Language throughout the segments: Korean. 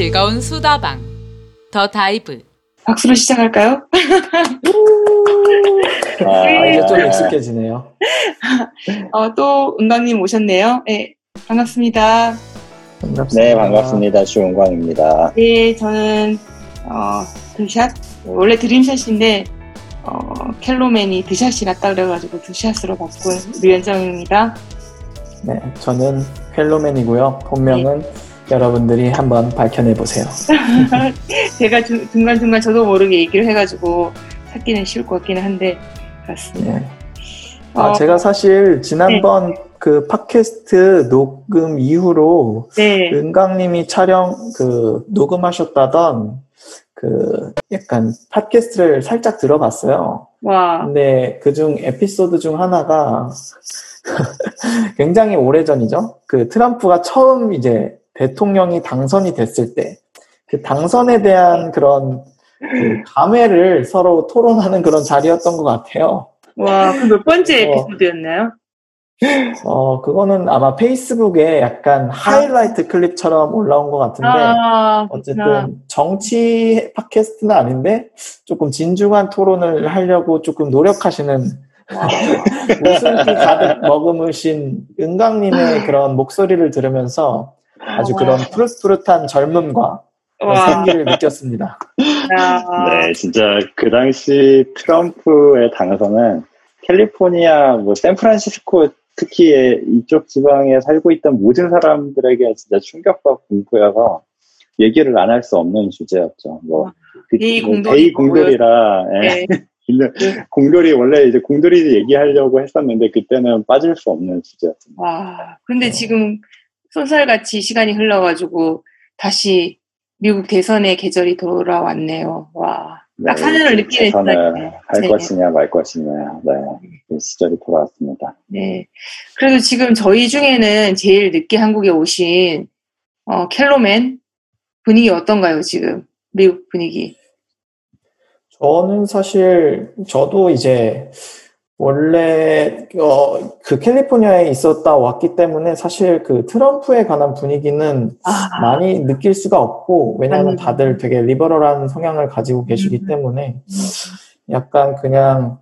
즐거운 수다방 The Dive 박수로 시작할까요? 아, 이제 좀 익숙해지네요. 어, 또 은광님 오셨네요. 네, 반갑습니다. 반갑습니다. 네, 반갑습니다. 주은광입니다. 네, 저는 어, 드샷 원래 드림샷인데 어, 켈로맨이 드샷이 낫다 그래가지고 드샷으로 바꾼 류현정입니다. 네, 저는 펠로맨이고요. 본명은 여러분들이 한번 밝혀내 보세요. 제가 중, 중간중간 저도 모르게 얘기를 해가지고 찾기는 쉬울 것 같기는 한데 그렇습니다. 네. 아, 어, 제가 사실 지난번 그 팟캐스트 녹음 이후로 네, 은강님이 촬영 그 녹음하셨다던 그 약간 팟캐스트를 살짝 들어봤어요. 와, 근데 그중 에피소드 중 하나가 굉장히 오래전이죠. 그 트럼프가 처음 이제 대통령이 당선이 됐을 때 그 당선에 대한 그런 그 감회를 서로 토론하는 그런 자리였던 것 같아요. 와, 그 몇 번째 어. 에피소드였나요? 어, 그거는 아마 페이스북에 약간 하이라이트 클립처럼 올라온 것 같은데, 아. 어쨌든 정치 팟캐스트는 아닌데, 조금 진중한 토론을 하려고 조금 노력하시는 웃음기 가득 머금으신 은강님의 그런 목소리를 들으면서 아주 그런 푸릇푸릇한 젊음과 생기를 느꼈습니다. 야, 네, 진짜 그 당시 트럼프의 당선은 캘리포니아, 뭐 샌프란시스코 특히 이쪽 지방에 살고 있던 모든 사람들에게 진짜 충격과 공포여서 얘기를 안 할 수 없는 주제였죠. 뭐, 그, 데이 뭐 공돌이 공돌이라, 예. 네. 근데 공돌이 원래 이제 공돌이 얘기하려고 했었는데 그때는 빠질 수 없는 주제였습니다. 와, 근데 지금 쏜살같이 시간이 흘러가지고 다시 미국 대선의 계절이 돌아왔네요. 와, 딱 네, 4년을 느끼는 대선을 시간이네. 할 네. 것이냐 말 것이냐, 네, 그 시절이 돌아왔습니다. 네. 그래도 지금 저희 중에는 제일 늦게 한국에 오신 어, 켈로맨 분위기 어떤가요, 지금? 미국 분위기. 저는 사실 저도 이제 원래 어, 그 캘리포니아에 있었다 왔기 때문에 사실 그 트럼프에 관한 분위기는 아, 많이 느낄 수가 없고 왜냐하면. 다들 되게 리버럴한 성향을 가지고 계시기 음. 때문에 약간 그냥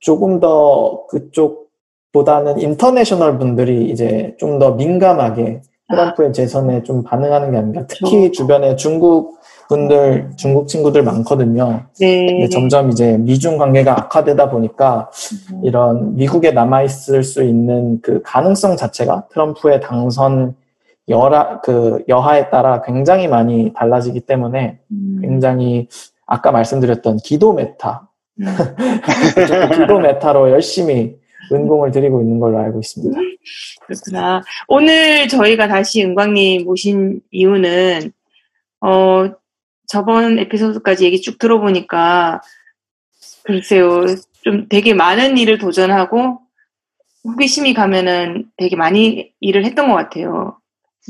조금 더 그쪽보다는 international 분들이 이제 좀 더 민감하게 트럼프의 재선에 좀 반응하는 게 아닌가 특히 그렇죠. 주변에 중국 분들 중국 친구들 많거든요. 네. 근데 점점 이제 미중 관계가 악화되다 보니까 음. 이런 미국에 남아 있을 수 있는 그 가능성 자체가 트럼프의 당선 여하 그 여하에 따라 굉장히 많이 달라지기 때문에 음. 굉장히 아까 말씀드렸던 기도 meta 음. 기도 meta로 열심히 은공을 드리고 있는 걸로 알고 있습니다. 그렇구나. 오늘 저희가 다시 은광님 모신 이유는, 어, 저번 에피소드까지 얘기 쭉 들어보니까, 글쎄요, 좀 되게 많은 일을 도전하고, 호기심이 가면은 되게 많이 일을 했던 것 같아요.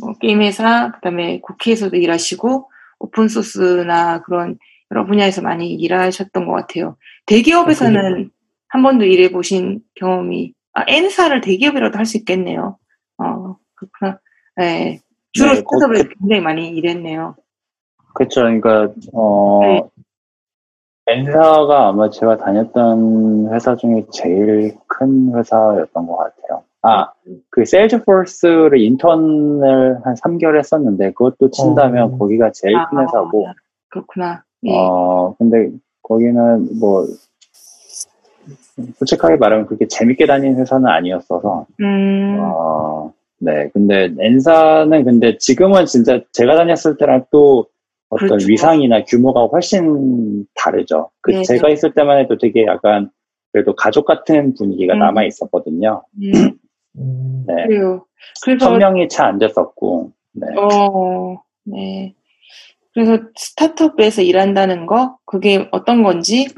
뭐, 게임 회사, 그 다음에 국회에서도 일하시고, 오픈 소스나 그런 여러 분야에서 많이 일하셨던 것 같아요. 대기업에서는 한 번도 일해보신 경험이, 아, N사를 대기업이라도 할 수 있겠네요. 어, 그렇구나. 네. 주로 네, 곧 스타트업에 굉장히 많이 일했네요. 그렇죠. 그러니까 어 네. N사가 아마 제가 다녔던 회사 중에 제일 큰 회사였던 것 같아요. 아, 그 세일즈포스를 인턴을 한 3개월 했었는데 그것도 친다면 어. 거기가 제일 큰 아, 회사고 그렇구나. 예. 어 근데 거기는 뭐 솔직하게 말하면 그렇게 재밌게 다니는 회사는 아니었어서 음, 어, 네. 근데 N사는 근데 지금은 진짜 제가 다녔을 때랑 또 어떤 그렇죠. 위상이나 규모가 훨씬 다르죠. 그 네. 제가 있을 때만 해도 되게 약간 그래도 가족 같은 분위기가 음. 남아 있었거든요. 음, 음, 네. 그래요. 그래서, 천 명이 채안 됐었고. 네. 어, 네. 그래서 스타트업에서 일한다는 거, 그게 어떤 건지,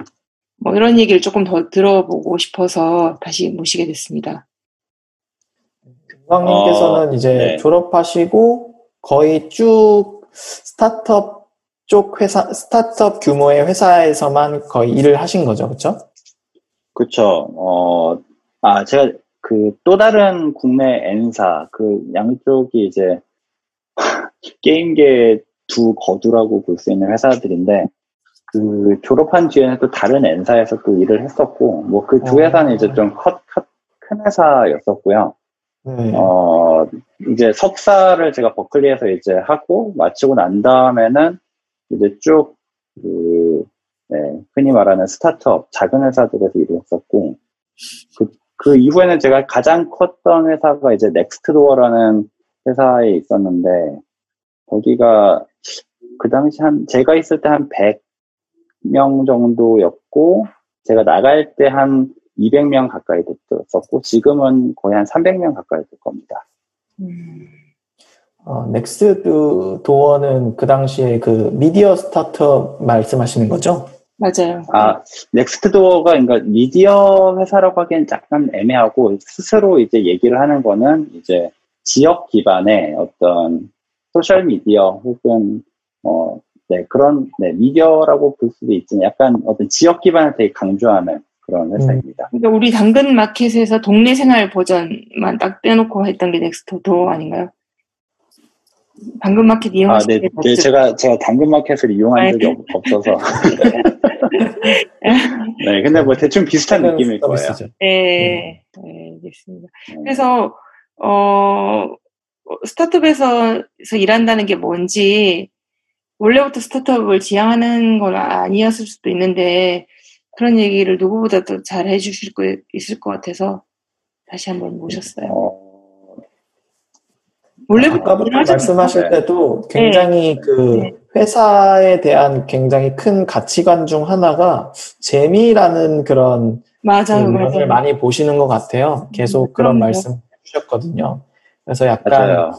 뭐 이런 얘기를 조금 더 들어보고 싶어서 다시 모시게 됐습니다. 금광님께서는 어, 이제 네. 졸업하시고 거의 쭉 스타트업 쪽 회사, 스타트업 규모의 회사에서만 거의 일을 하신 거죠, 그렇죠? 그쵸. 어, 아, 제가 그 또 다른 국내 N사, 그 양쪽이 이제 게임계 두 거두라고 볼 수 있는 회사들인데 그 졸업한 뒤에는 또 다른 N사에서 또 일을 했었고 뭐 그두 어. 회사는 이제 좀큰 회사였었고요. 네. 어 이제 석사를 제가 버클리에서 이제 하고 마치고 난 다음에는 이제 쭉그 네, 흔히 말하는 스타트업 작은 회사들에서 일을 했었고 그, 그 이후에는 제가 가장 컸던 회사가 이제 Nextdoor라는 회사에 있었는데 거기가 그 당시 한 제가 있을 때 한 100 명 정도였고 제가 나갈 때 한 200명 가까이 됐었고 지금은 거의 한 300명 가까이 될 겁니다. 음, 어, Nextdoor는 그 당시에 그 미디어 스타트업 말씀하시는 거죠? 맞아요. 아, Nextdoor가 그러니까 미디어 회사라고 하기엔 약간 애매하고 스스로 이제 얘기를 하는 거는 이제 지역 기반의 어떤 소셜 미디어 혹은 어, 네, 그런 네, 미디어라고 볼 수도 있지만 약간 어떤 지역 기반을 되게 강조하는 그런 회사입니다. 그러니까 우리 당근 마켓에서 동네 생활 버전만 딱 떼놓고 했던 게 Nextdoor 아닌가요? 당근 마켓 아, 이용하실 네, 때 네, 제가 제가 당근 마켓을 이용한 적이 없- 없어서. 네, 근데 뭐 대충 비슷한 느낌일 거예요. 네, 네, 알겠습니다. 네. 그래서 어 스타트업에서 일한다는 게 뭔지 원래부터 스타트업을 지향하는 건 아니었을 수도 있는데 그런 얘기를 누구보다도 잘 해주실 거 있을 것 같아서 다시 한번 모셨어요. 어, 원래부터 말씀하실 네. 때도 굉장히 그 네. 회사에 대한 굉장히 큰 가치관 중 하나가 재미라는 그런 맞아요, 맞아요. 많이 보시는 것 같아요. 계속 그런 그럼요. 말씀 해주셨거든요. 그래서 약간 맞아요.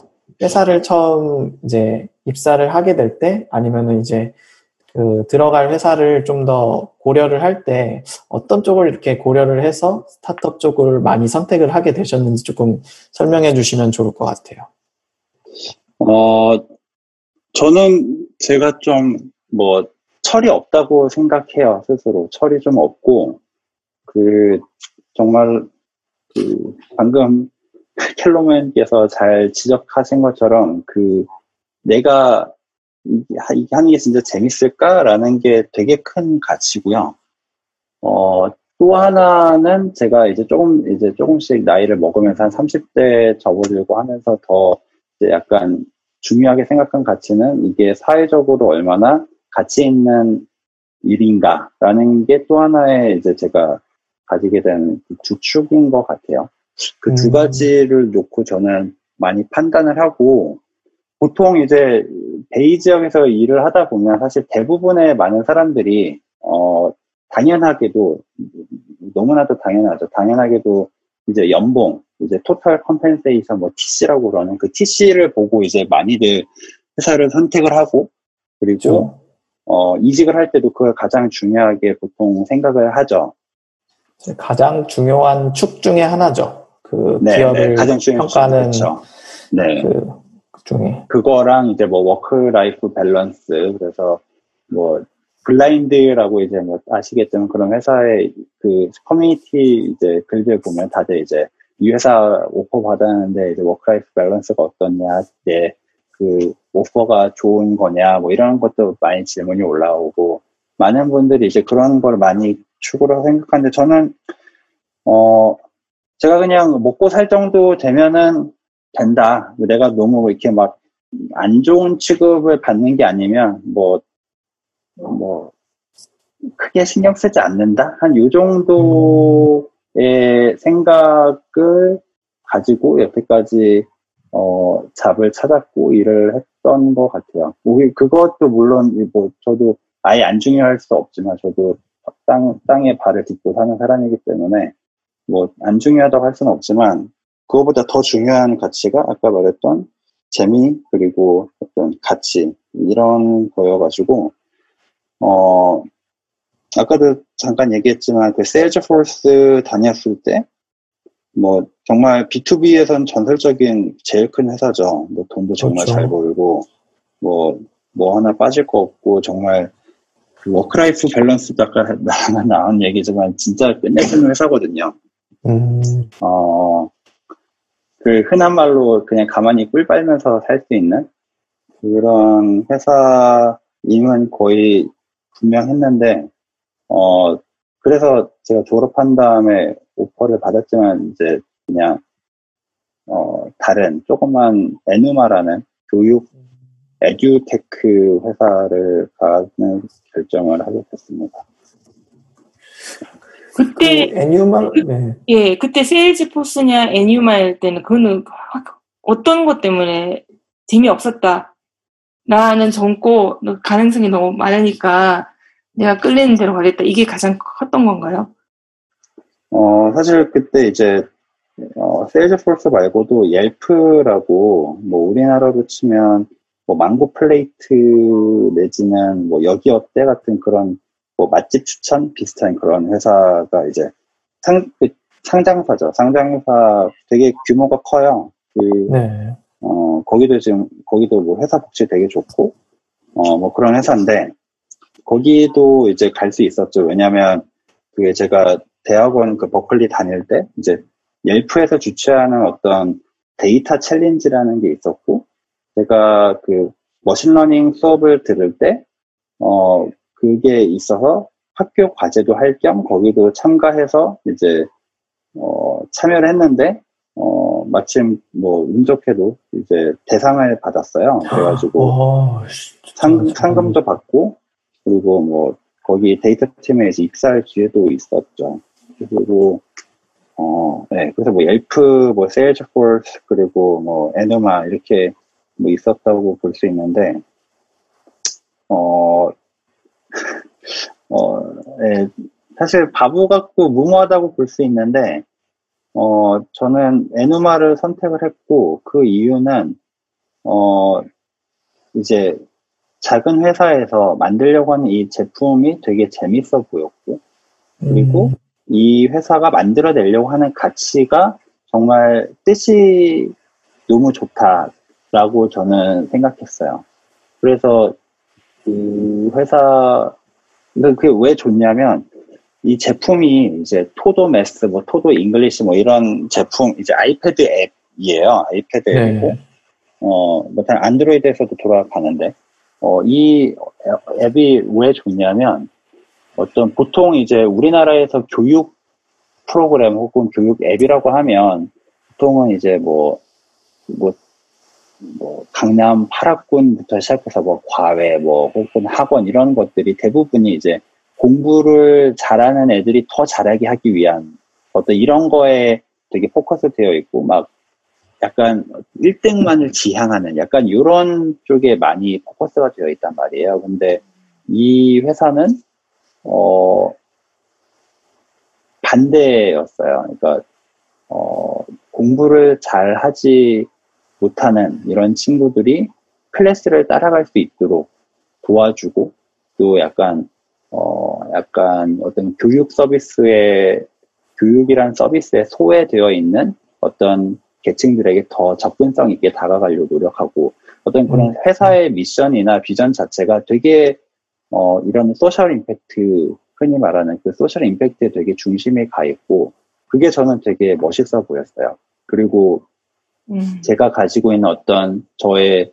회사를 처음 이제 입사를 하게 될 때 아니면은 이제 그 들어갈 회사를 좀 더 고려를 할 때 어떤 쪽을 이렇게 고려를 해서 스타트업 쪽을 많이 선택을 하게 되셨는지 조금 설명해 주시면 좋을 것 같아요. 어, 저는 제가 좀 뭐 철이 없다고 생각해요 스스로 철이 좀 없고 그 정말 그 방금 켈로맨께서 잘 지적하신 것처럼 그 내가 이게 하- 하는 게 진짜 재밌을까라는 게 되게 큰 가치고요. 어, 또 하나는 제가 이제 조금 이제 조금씩 나이를 먹으면서 한 30대 접어들고 하면서 더 이제 약간 중요하게 생각한 가치는 이게 사회적으로 얼마나 가치 있는 일인가라는 게 또 하나의 이제 제가 가지게 된 두 축인 것 같아요. 그두 음. 가지를 놓고 저는 많이 판단을 하고 보통 이제 베이 지역에서 일을 하다 보면 사실 대부분의 많은 사람들이 어 당연하게도 너무나도 당연하죠. 당연하게도 이제 연봉, 이제 total compensation 뭐 TC라고 그러는 그 TC를 보고 이제 많이들 회사를 선택을 하고 그리고 그렇죠? 어 이직을 할 때도 그걸 가장 중요하게 보통 생각을 하죠. 가장 중요한 축 중에 하나죠. 그 네, 기업을 네, 가장 중요한 평가하는 그렇죠. 네. 그, 그 중에. 그거랑 이제 뭐 work life balance 그래서 뭐 Blind라고 이제 뭐 아시겠지만 그런 회사의 그 커뮤니티 이제 글들 보면 다들 이제 이 회사 오퍼 받았는데 이제 work life balance가 어떻냐 내 그 오퍼가 좋은 거냐 뭐 이런 것도 많이 질문이 올라오고 많은 분들이 이제 그런 걸 많이 축으로 생각하는데 저는 어 제가 그냥 먹고 살 정도 되면은 된다. 내가 너무 이렇게 막 안 좋은 취급을 받는 게 아니면 뭐, 뭐, 크게 신경 쓰지 않는다? 한 요 정도의 생각을 가지고 여태까지, 어, 잡을 찾았고 일을 했던 것 같아요. 그것도 물론 뭐, 저도 아예 안 중요할 수 없지만 저도 땅, 땅에 발을 딛고 사는 사람이기 때문에 뭐, 안 중요하다고 할 수는 없지만 그거보다 더 중요한 가치가 아까 말했던 재미 그리고 어떤 가치 이런 거여가지고 어 아까도 잠깐 얘기했지만 그 Salesforce 다녔을 때 뭐 정말 B2B에선 전설적인 제일 큰 회사죠. 뭐 돈도 정말 그렇죠. 잘 벌고 뭐뭐 하나 빠질 거 없고 정말 그 work life balance도 아까 나- 나온 얘기지만 진짜 끝내주는 회사거든요. 음, 어, 그 흔한 말로 그냥 가만히 꿀 빨면서 살 수 있는 그런 회사임은 거의 분명했는데, 어, 그래서 제가 졸업한 다음에 오퍼를 받았지만, 이제 그냥, 어, 다른 조그만 에누마라는 교육 에듀테크 회사를 가는 결정을 하게 됐습니다. 그때 그 애니우만 네. 예 그때 세일즈 포스냐 애니마일 때는 그거는 확- 어떤 것 때문에 재미 없었다 나는 젊고 너 가능성이 너무 많으니까 내가 끌리는 대로 가겠다 이게 가장 컸던 건가요? 어, 사실 그때 이제, 어, 세일즈포스 말고도 옐프라고, 뭐, 우리나라로 치면, 뭐, 망고 플레이트 내지는 뭐, 여기 어때 같은 그런, 뭐, 맛집 추천 비슷한 그런 회사가 이제, 상, 그 상장사죠. 상장사 되게 규모가 커요. 그, 네. 어, 거기도 지금, 거기도 뭐 회사 복지 되게 좋고, 어, 뭐 그런 회사인데, 거기도 이제 갈 수 있었죠. 왜냐면, 그게 제가 대학원 그 버클리 다닐 때, 이제 옐프에서 주최하는 어떤 데이터 챌린지라는 게 있었고, 제가 그 machine learning 수업을 들을 때, 어, 그게 있어서 학교 과제도 할 겸 거기도 참가해서 이제, 어, 참여를 했는데, 어, 마침 뭐 운 좋게도 이제 대상을 받았어요. 그래가지고 어, 씨, 상, 진짜 상금도 받고 그리고 뭐 거기 데이터 팀에 이제 입사할 기회도 있었죠. 그리고 어, 네, 그래서 뭐 Yelp, 뭐 Salesforce 그리고 뭐 Enuma 이렇게 뭐 있었다고 볼 수 있는데 어, 어, 네, 사실 바보 같고 무모하다고 볼 수 있는데 어, 저는 에누마를 선택을 했고, 그 이유는, 어, 이제, 작은 회사에서 만들려고 하는 이 제품이 되게 재밌어 보였고, 그리고 음, 이 회사가 만들어내려고 하는 가치가 정말 뜻이 너무 좋다라고 저는 생각했어요. 그래서 그 회사, 근데 그게 왜 좋냐면, 이 제품이 이제 Todo Math, 뭐 Todo English 뭐 이런 제품, 이제 iPad 앱이에요. iPad 앱이고, 네. 어, 뭐, 단 Android에서도 돌아가는데, 어, 이 앱이 왜 좋냐면, 어떤 보통 이제 우리나라에서 교육 프로그램 혹은 교육 앱이라고 하면, 보통은 이제 뭐, 뭐, 뭐, 강남 8학군부터 시작해서 뭐, 과외, 뭐, 혹은 학원 이런 것들이 대부분이 이제 공부를 잘하는 애들이 더 잘하게 하기 위한 어떤 이런 거에 되게 포커스 되어 있고, 막, 약간 1등만을 지향하는 약간 이런 쪽에 많이 포커스가 되어 있단 말이에요. 근데 이 회사는 어 반대였어요. 그러니까 어 공부를 잘 하지 못하는 이런 친구들이 클래스를 따라갈 수 있도록 도와주고 또 약간 어 약간 어떤 교육 서비스에 교육이란 서비스에 소외되어 있는 어떤 계층들에게 더 접근성 있게 다가가려고 노력하고 어떤 그런 음. 회사의 미션이나 비전 자체가 되게 어 이런 social impact 흔히 말하는 그 social impact에 되게 중심에 가 있고 그게 저는 되게 멋있어 보였어요. 그리고 음. 제가 가지고 있는 어떤 저의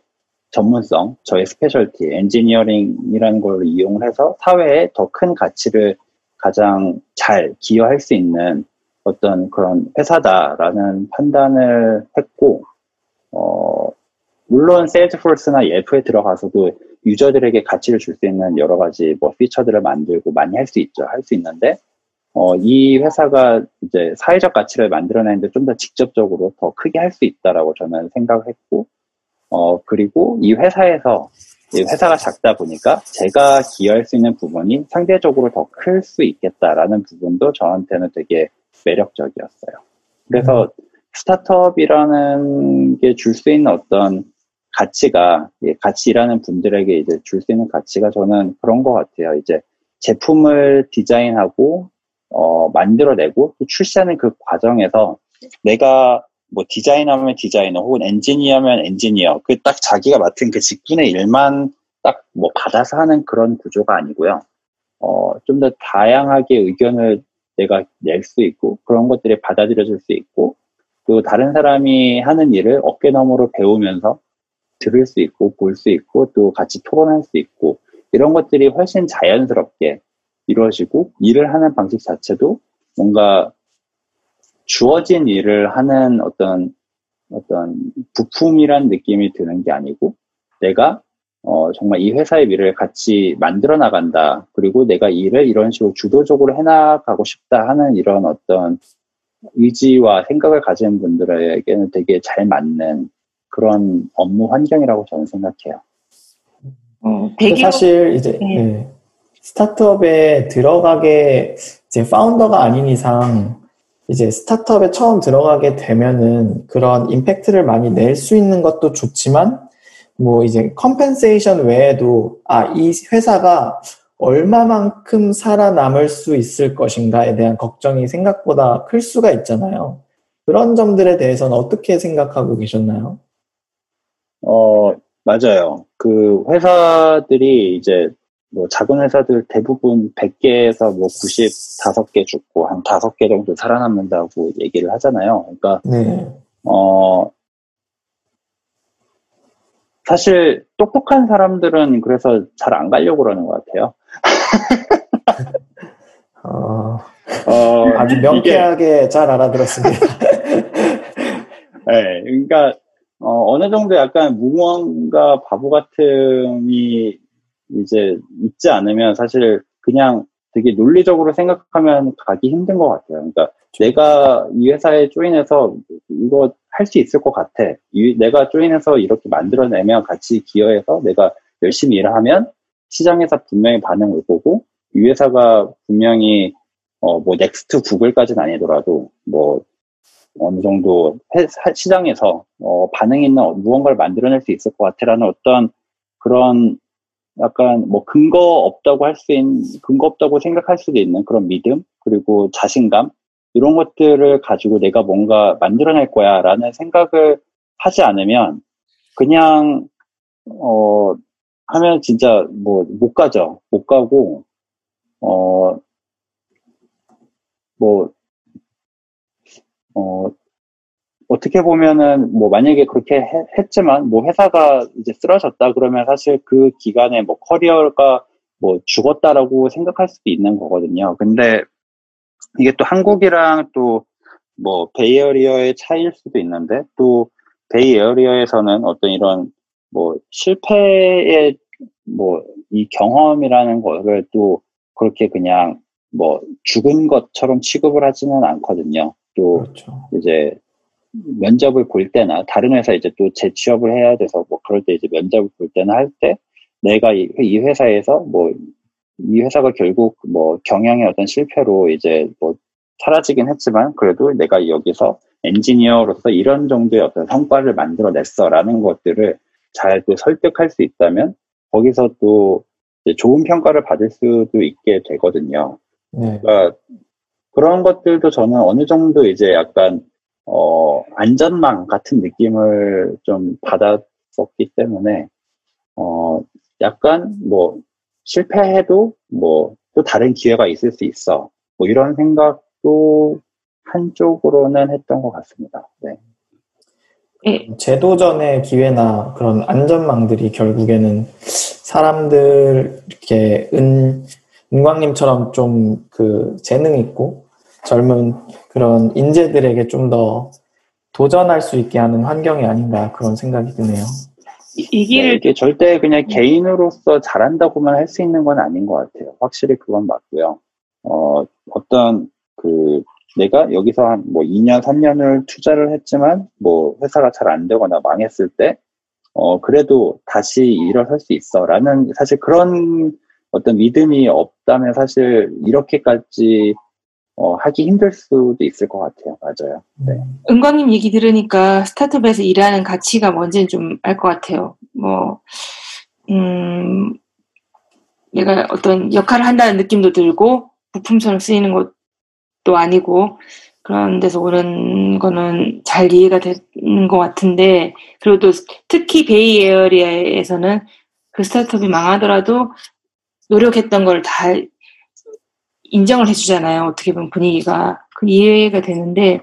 전문성, 저의 specialty, 엔지니어링이라는 걸 이용을 해서 사회에 더 큰 가치를 가장 잘 기여할 수 있는 어떤 그런 회사다라는 판단을 했고, 어, 물론 세일즈포스나 옐프에 들어가서도 유저들에게 가치를 줄 수 있는 여러 가지 뭐 피처들을 만들고 많이 할 수 있죠. 할 수 있는데, 어, 이 회사가 이제 사회적 가치를 만들어내는데 좀 더 직접적으로 더 크게 할 수 있다라고 저는 생각을 했고, 어, 그리고 이 회사에서, 이 회사가 작다 보니까 제가 기여할 수 있는 부분이 상대적으로 더 클 수 있겠다라는 부분도 저한테는 되게 매력적이었어요. 그래서 스타트업이라는 게 줄 수 있는 어떤 가치가, 예, 같이 일하는 분들에게 이제 줄 수 있는 가치가 저는 그런 것 같아요. 이제 제품을 디자인하고, 어, 만들어내고 또 출시하는 그 과정에서 내가 뭐 디자이너면 디자이너 혹은 엔지니어면 엔지니어 그 딱 자기가 맡은 그 직분의 일만 딱 뭐 받아서 하는 그런 구조가 아니고요. 어, 좀 더 다양하게 의견을 내가 낼 수 있고 그런 것들이 받아들여질 수 있고 또 다른 사람이 하는 일을 어깨너머로 배우면서 들을 수 있고 볼 수 있고 또 같이 토론할 수 있고 이런 것들이 훨씬 자연스럽게 이루어지고 일을 하는 방식 자체도 뭔가 주어진 일을 하는 어떤 어떤 부품이란 느낌이 드는 게 아니고 내가 어, 정말 이 회사의 미래를 같이 만들어 나간다. 그리고 내가 일을 이런 식으로 주도적으로 해나가고 싶다 하는 이런 어떤 의지와 생각을 가진 분들에게는 되게 잘 맞는 그런 업무 환경이라고 저는 생각해요. 어, 대기업 사실 이제 네. 네. 스타트업에 들어가게 이제 founder가 아닌 이상 이제 스타트업에 처음 들어가게 되면은 그런 impact를 많이 낼 수 있는 것도 좋지만 뭐 이제 compensation 외에도 아 이 회사가 얼마만큼 살아남을 수 있을 것인가에 대한 걱정이 생각보다 클 수가 있잖아요. 그런 점들에 대해서는 어떻게 생각하고 계셨나요? 어, 맞아요. 그 회사들이 이제 뭐 작은 회사들 대부분 100개에서 뭐 95개 죽고 한 5개 정도 살아남는다고 얘기를 하잖아요. 그러니까 네. 어 사실 똑똑한 사람들은 그래서 잘 안 가려고 그러는 것 같아요. 어, 어, 아주 이게- 명쾌하게 잘 알아들었습니다. 네, 그러니까 어, 느 정도 약간 무모함과 바보 같음이 이제 있지 않으면 사실 그냥 되게 논리적으로 생각하면 가기 힘든 것 같아요. 그러니까 내가 이 회사에 조인해서 이거 할 수 있을 것 같아. 이- 내가 조인해서 이렇게 만들어내면 같이 기여해서 내가 열심히 일을 하면 시장에서 분명히 반응 올 거고 이 회사가 분명히 어, 뭐 next Google까지는 아니더라도 뭐 어느 정도 회- 사- 시장에서 어, 반응 있는 무언가를 만들어낼 수 있을 것 같아라는 어떤 그런 약간 뭐 근거 없다고 할 수 있는 근거 없다고 생각할 수도 있는 그런 믿음 그리고 자신감 이런 것들을 가지고 내가 뭔가 만들어낼 거야라는 생각을 하지 않으면 그냥 어 하면 진짜 뭐 못 가죠. 못 가고 어 뭐, 어, 어떻게 보면은, 뭐, 만약에 그렇게 해- 했지만, 뭐, 회사가 이제 쓰러졌다 그러면 사실 그 기간에 뭐, 커리어가 뭐, 죽었다라고 생각할 수도 있는 거거든요. 근데 이게 또 한국이랑 또, 뭐, 베이에리어의 차이일 수도 있는데, 또, 베이에리어에서는 어떤 이런, 뭐, 실패의, 뭐, 이 경험이라는 거를 또 그렇게 그냥 뭐 죽은 것처럼 취급을 하지는 않거든요. 또 그렇죠. 이제 면접을 볼 때나 다른 회사 이제 또 재취업을 해야 돼서 뭐 그럴 때 이제 면접을 볼 때나 할 때 내가 이, 이 회사에서 뭐 이 회사가 결국 뭐 경영의 어떤 실패로 이제 뭐 사라지긴 했지만 그래도 내가 여기서 엔지니어로서 이런 정도의 어떤 성과를 만들어냈어라는 것들을 잘 또 설득할 수 있다면 거기서 또 좋은 평가를 받을 수도 있게 되거든요. 네. 그러니까 그런 것들도 저는 어느 정도 이제 약간 어 안전망 같은 느낌을 좀 받았었기 때문에 어 약간 뭐 실패해도 뭐 또 다른 기회가 있을 수 있어 뭐 이런 생각도 한쪽으로는 했던 것 같습니다. 네. 제도전의 기회나 그런 안전망들이 결국에는 사람들 이렇게 은 은광님처럼 좀 그 재능 있고 젊은 그런 인재들에게 좀 더 도전할 수 있게 하는 환경이 아닌가 그런 생각이 드네요. 이- 이 네, 길을 이게 절대 그냥 개인으로서 잘한다고만 할 수 있는 건 아닌 것 같아요. 확실히 그건 맞고요. 어, 어떤 그 내가 여기서 한 뭐 2년, 3년을 투자를 했지만 뭐 회사가 잘 안 되거나 망했을 때 어, 그래도 다시 일어설 수 있어. 라는 사실 그런 어떤 믿음이 없다면 사실 이렇게까지 어, 하기 힘들 수도 있을 것 같아요. 맞아요. 네. 은광님 얘기 들으니까 스타트업에서 일하는 가치가 뭔지는 좀 알 것 같아요. 뭐, 음, 내가 어떤 역할을 한다는 느낌도 들고, 부품처럼 쓰이는 것도 아니고, 그런 데서 오는 거는 잘 이해가 되는 것 같은데, 그리고 또 특히 베이 에어리아에서는 그 스타트업이 망하더라도 노력했던 걸 다 인정을 해주잖아요. 어떻게 보면 분위기가. 그 이해가 되는데,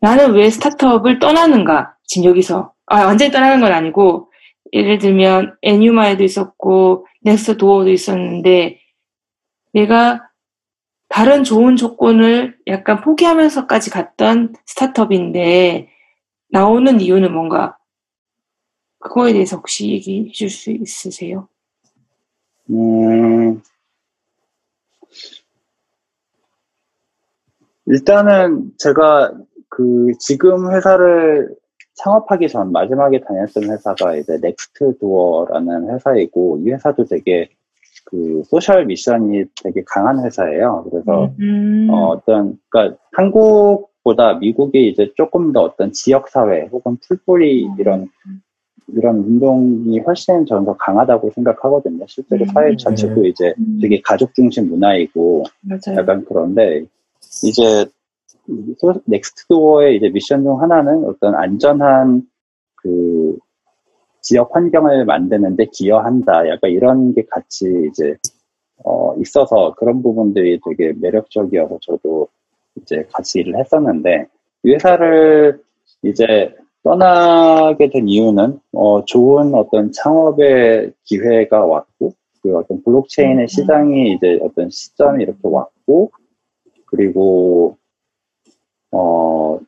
나는 왜 스타트업을 떠나는가? 지금 여기서. 아, 완전히 떠나는 건 아니고, 예를 들면 Enuma에도 있었고 넥스트 도어도 있었는데 내가 다른 좋은 조건을 약간 포기하면서까지 갔던 스타트업인데 나오는 이유는 뭔가 그거에 대해서 혹시 얘기해 줄 수 있으세요? 음, 일단은 제가 그 지금 회사를 창업하기 전 마지막에 다녔던 회사가 이제 Nextdoor라는 회사이고 이 회사도 되게 그 social mission이 되게 강한 회사예요. 그래서 음, 어, 어떤 그러니까 한국보다 미국이 이제 조금 더 어떤 지역 사회 혹은 풀뿌리 이런 이런 운동이 훨씬 저는 더 강하다고 생각하거든요. 실제로 음. 사회 자체도 이제 음, 되게 가족 중심 문화이고 맞아요. 약간 그런데 이제 소- 넥스트 도어의 이제 미션 중 하나는 어떤 안전한 그 지역 환경을 만드는데 기여한다. 약간 이런 게 같이 이제 어 있어서 그런 부분들이 되게 매력적이어서 저도 이제 같이 일을 했었는데 이 회사를 이제 떠나게 된 이유는 어 좋은 어떤 창업의 기회가 왔고 그 어떤 블록체인의 음. 시장이 이제 어떤 시점이 이렇게 왔고 그리고 어,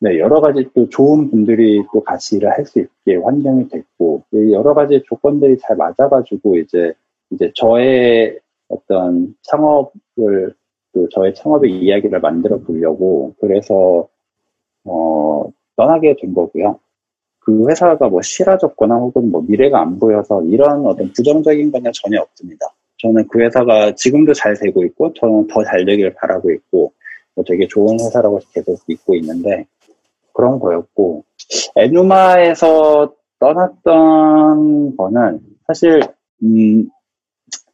네, 여러 가지 또 좋은 분들이 또 같이 일을 할 수 있게 환경이 됐고, 이 여러 가지 조건들이 잘 맞아가지고, 이제, 이제 저의 어떤 창업을, 또 저의 창업의 이야기를 만들어 보려고, 그래서, 어, 떠나게 된 거고요. 그 회사가 뭐 싫어졌거나 혹은 뭐 미래가 안 보여서 이런 어떤 부정적인 거는 전혀 없습니다. 저는 그 회사가 지금도 잘 되고 있고, 저는 더 잘 되길 바라고 있고, 뭐 되게 좋은 회사라고 계속 믿고 있는데 그런 거였고 에누마에서 떠났던 거는 사실 음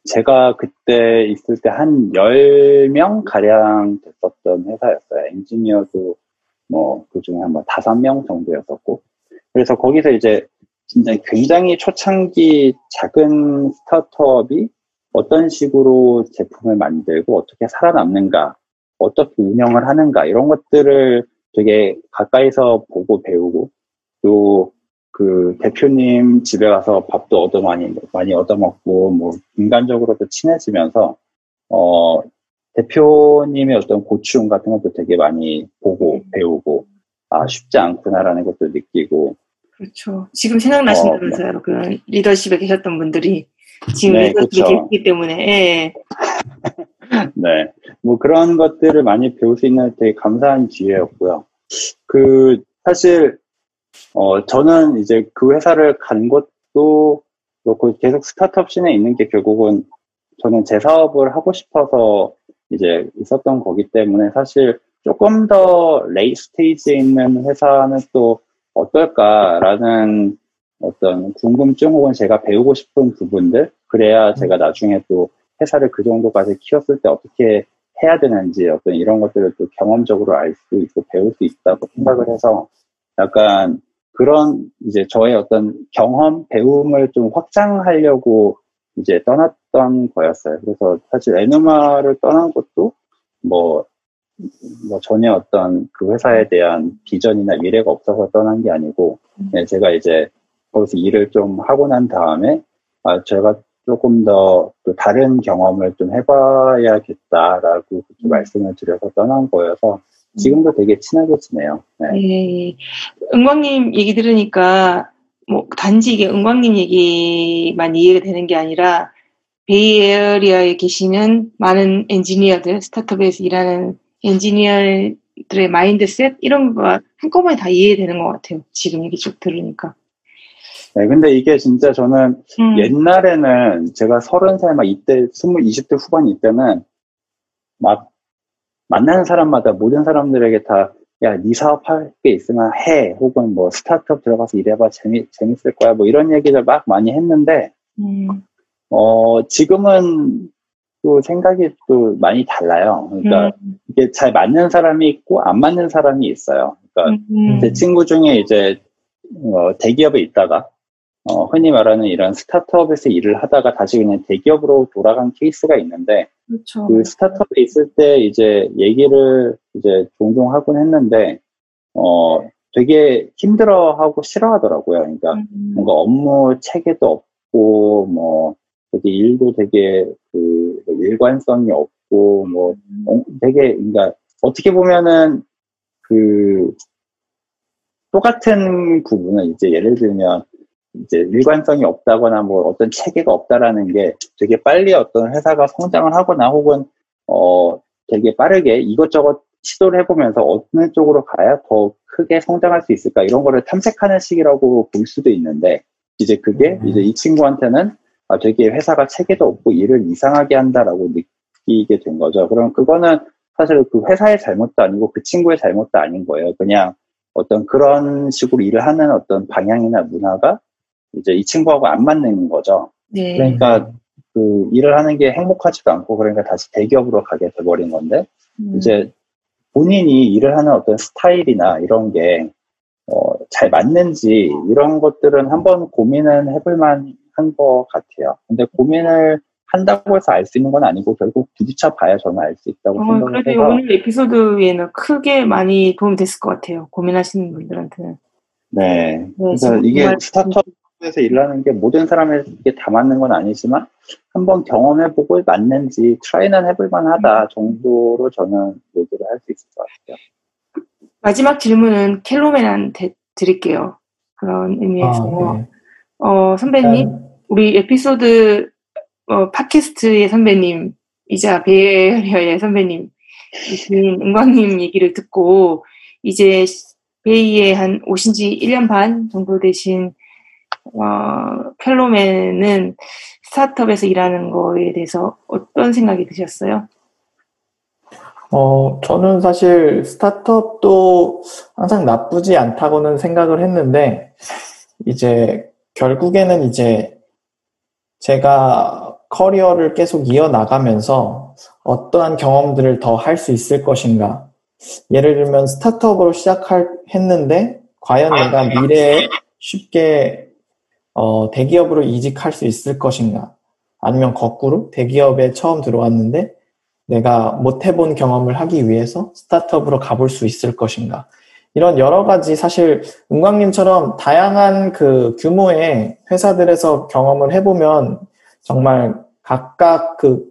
제가 그때 있을 때 한 10명 가량 됐었던 회사였어요. 엔지니어도 뭐 그 중에 한뭐 5명 정도였었고 그래서 거기서 이제 진짜 굉장히 초창기 작은 스타트업이 어떤 식으로 제품을 만들고 어떻게 살아남는가 어떻게 운영을 하는가 이런 것들을 되게 가까이서 보고 배우고 또 그 대표님 집에 가서 밥도 얻어 많이 많이 얻어 먹고 뭐 인간적으로도 친해지면서 어 대표님의 어떤 고충 같은 것도 되게 많이 보고 배우고 아 쉽지 않구나라는 것도 느끼고 그렇죠. 지금 생각나신다면서요. 그런 리더십에 계셨던 분들이 지금 네, 리더십이 그쵸. 계시기 때문에, 예. 네. 뭐 그런 것들을 많이 배울 수 있는 되게 감사한 기회였고요. 그, 사실, 어, 저는 이제 그 회사를 간 것도 그렇고 계속 스타트업 씬에 있는 게 결국은 저는 제 사업을 하고 싶어서 이제 있었던 거기 때문에 사실 조금 더 레이 스테이지에 있는 회사는 또 어떨까라는 어떤 궁금증 혹은 제가 배우고 싶은 부분들 그래야 제가 나중에 또 회사를 그 정도까지 키웠을 때 어떻게 해야 되는지 어떤 이런 것들을 또 경험적으로 알 수 있고 배울 수 있다고 생각을 해서 약간 그런 이제 저의 어떤 경험, 배움을 좀 확장하려고 이제 떠났던 거였어요. 그래서 사실 에누마를 떠난 것도 뭐, 뭐 전혀 어떤 그 회사에 대한 비전이나 미래가 없어서 떠난 게 아니고, 네, 제가 이제 거기서 일을 좀 하고 난 다음에, 아, 제가 조금 더 또 다른 경험을 좀 해봐야겠다라고 그렇게 음. 말씀을 드려서 떠난 거여서 지금도 되게 친하게 지내요. 네. 예. 은광님 얘기 들으니까, 뭐, 단지 이게 은광님 얘기만 이해가 되는 게 아니라, 베이에어리아에 계시는 많은 엔지니어들, 스타트업에서 일하는 엔지니어들의 마인드셋, 이런 거가 한꺼번에 다 이해되는 것 같아요. 지금 얘기 쭉 들으니까. 네, 근데 이게 진짜 저는 음, 옛날에는 제가 서른 살 막 이때 스물 이십 대 후반 이때는 막 만나는 사람마다 모든 사람들에게 다 야, 네 사업할 게 있으면 해. 혹은 뭐 스타트업 들어가서 일해봐. 재미, 재밌을 거야. 뭐 이런 얘기를 막 많이 했는데, 음, 어, 지금은 또 생각이 또 많이 달라요. 그러니까 음, 이게 잘 맞는 사람이 있고 안 맞는 사람이 있어요. 그러니까 음, 제 친구 중에 이제 어, 대기업에 있다가 어, 흔히 말하는 이런 스타트업에서 일을 하다가 다시 그냥 대기업으로 돌아간 케이스가 있는데 그렇죠. 그 스타트업에 있을 때 이제 얘기를 이제 종종 하곤 했는데 어 되게 힘들어하고 싫어하더라고요. 그러니까 음. 뭔가 업무 체계도 없고 뭐 되게 일도 되게 그 일관성이 없고 뭐 어, 되게 그러니까 어떻게 보면은 그 똑같은 부분은 이제 예를 들면 이제 일관성이 없다거나 뭐 어떤 체계가 없다라는 게 되게 빨리 어떤 회사가 성장을 하거나 혹은 어 되게 빠르게 이것저것 시도를 해보면서 어느 쪽으로 가야 더 크게 성장할 수 있을까 이런 거를 탐색하는 시기라고 볼 수도 있는데 이제 그게 음. 이제 이 친구한테는 아 되게 회사가 체계도 없고 일을 이상하게 한다라고 느끼게 된 거죠. 그럼 그거는 사실 그 회사의 잘못도 아니고 그 친구의 잘못도 아닌 거예요. 그냥 어떤 그런 식으로 일을 하는 어떤 방향이나 문화가 이제 이 친구하고 안 맞는 거죠. 네. 그러니까 그 일을 하는 게 행복하지도 않고 그러니까 다시 대기업으로 가게 돼버린 건데 음. 이제 본인이 일을 하는 어떤 스타일이나 이런 게, 어, 잘 맞는지, 이런 것들은 한번 고민은 해볼 만 한 것 같아요. 근데 고민을 한다고 해서 알 수 있는 건 아니고, 결국 부딪혀 봐야 저는 알 수 있다고 어, 생각을 그래도 해서, 오늘 에피소드에는 크게 많이 도움이 됐을 것 같아요. 고민하시는 분들한테는. 네. 그래서 지금 이게 스타트업 에서 일하는 게 모든 사람에게 다 맞는 건 아니지만, 한번 경험해보고 맞는지 트라이는 해볼 만 하다 정도로 저는 얘기를 할 수 있을 것 같아요. 마지막 질문은 켈로맨한테 드릴게요. 그런 의미에서. 아, 네. 어, 선배님, 우리 에피소드, 어, 팟캐스트의 선배님이자 베이에리어의 선배님, 이신 은광님 얘기를 듣고, 이제 베이에 한 오신 지 1년 반 정도 되신, 어, 켈로맨은 스타트업에서 일하는 거에 대해서 어떤 생각이 드셨어요? 어, 저는 사실 스타트업도 항상 나쁘지 않다고는 생각을 했는데, 이제 결국에는 이제 제가 커리어를 계속 이어나가면서 어떠한 경험들을 더 할 수 있을 것인가. 예를 들면 스타트업으로 시작할, 했는데, 과연 내가 미래에 쉽게 어, 대기업으로 이직할 수 있을 것인가? 아니면 거꾸로 대기업에 처음 들어왔는데 내가 못 해본 경험을 하기 위해서 스타트업으로 가볼 수 있을 것인가? 이런 여러 가지 사실 은광님처럼 다양한 그 규모의 회사들에서 경험을 해보면 정말 각각 그,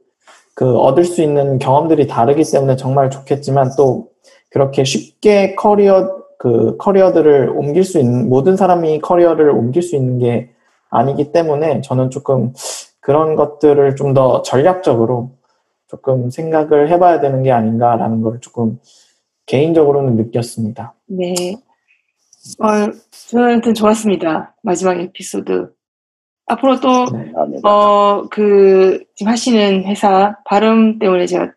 그 얻을 수 있는 경험들이 다르기 때문에 정말 좋겠지만 또 그렇게 쉽게 커리어 그 커리어들을 옮길 수 있는 모든 사람이 커리어를 옮길 수 있는 게 아니기 때문에 저는 조금 그런 것들을 좀 더 전략적으로 조금 생각을 해봐야 되는 게 아닌가라는 걸 조금 개인적으로는 느꼈습니다. 네. 어, 저한테는 좋았습니다. 마지막 에피소드. 앞으로 또, 감사합니다. 어, 그, 지금 하시는 회사 발음 때문에 제가,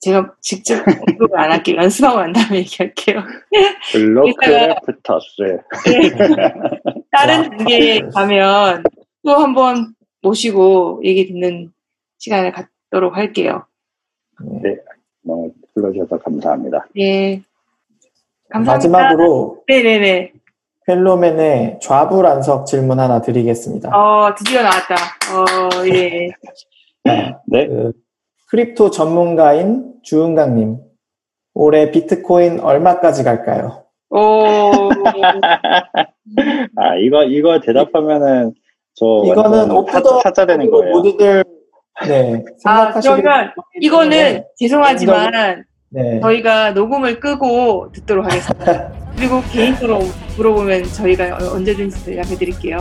제가 직접 언급을 안 할게요. 연습하고 난 다음에 얘기할게요. 블로크래프터스. 다른 와. 단계에 가면 또 한번 모시고 얘기 듣는 시간을 갖도록 할게요. 너무 불러주셔서 감사합니다. 예. 감사합니다. 마지막으로 네네네. 펠로맨의 좌불안석 질문 하나 드리겠습니다. 어, 드디어 나왔다. 어, 예. 네. 그 crypto 전문가인 주은강님, 올해 비트코인 얼마까지 갈까요? 오. 아, 이거, 이거 대답하면은, 저. 이거는 오프더 사, 자 되는 거예요. 모두들 네 아, 그러면 이거는 죄송하지만 네. 저희가 녹음을 끄고 듣도록 하겠습니다. 그리고 개인적으로 물어보면 저희가 언제든지 대답해 드릴게요.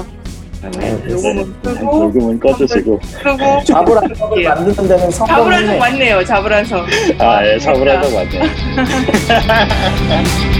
끄고, 녹음은 꺼주시고. 끄고, 좌불안석을 만드는 데는 자불한성 성공이네. 맞네요, 자불한성. 아, 예, 잡으라도 맞네.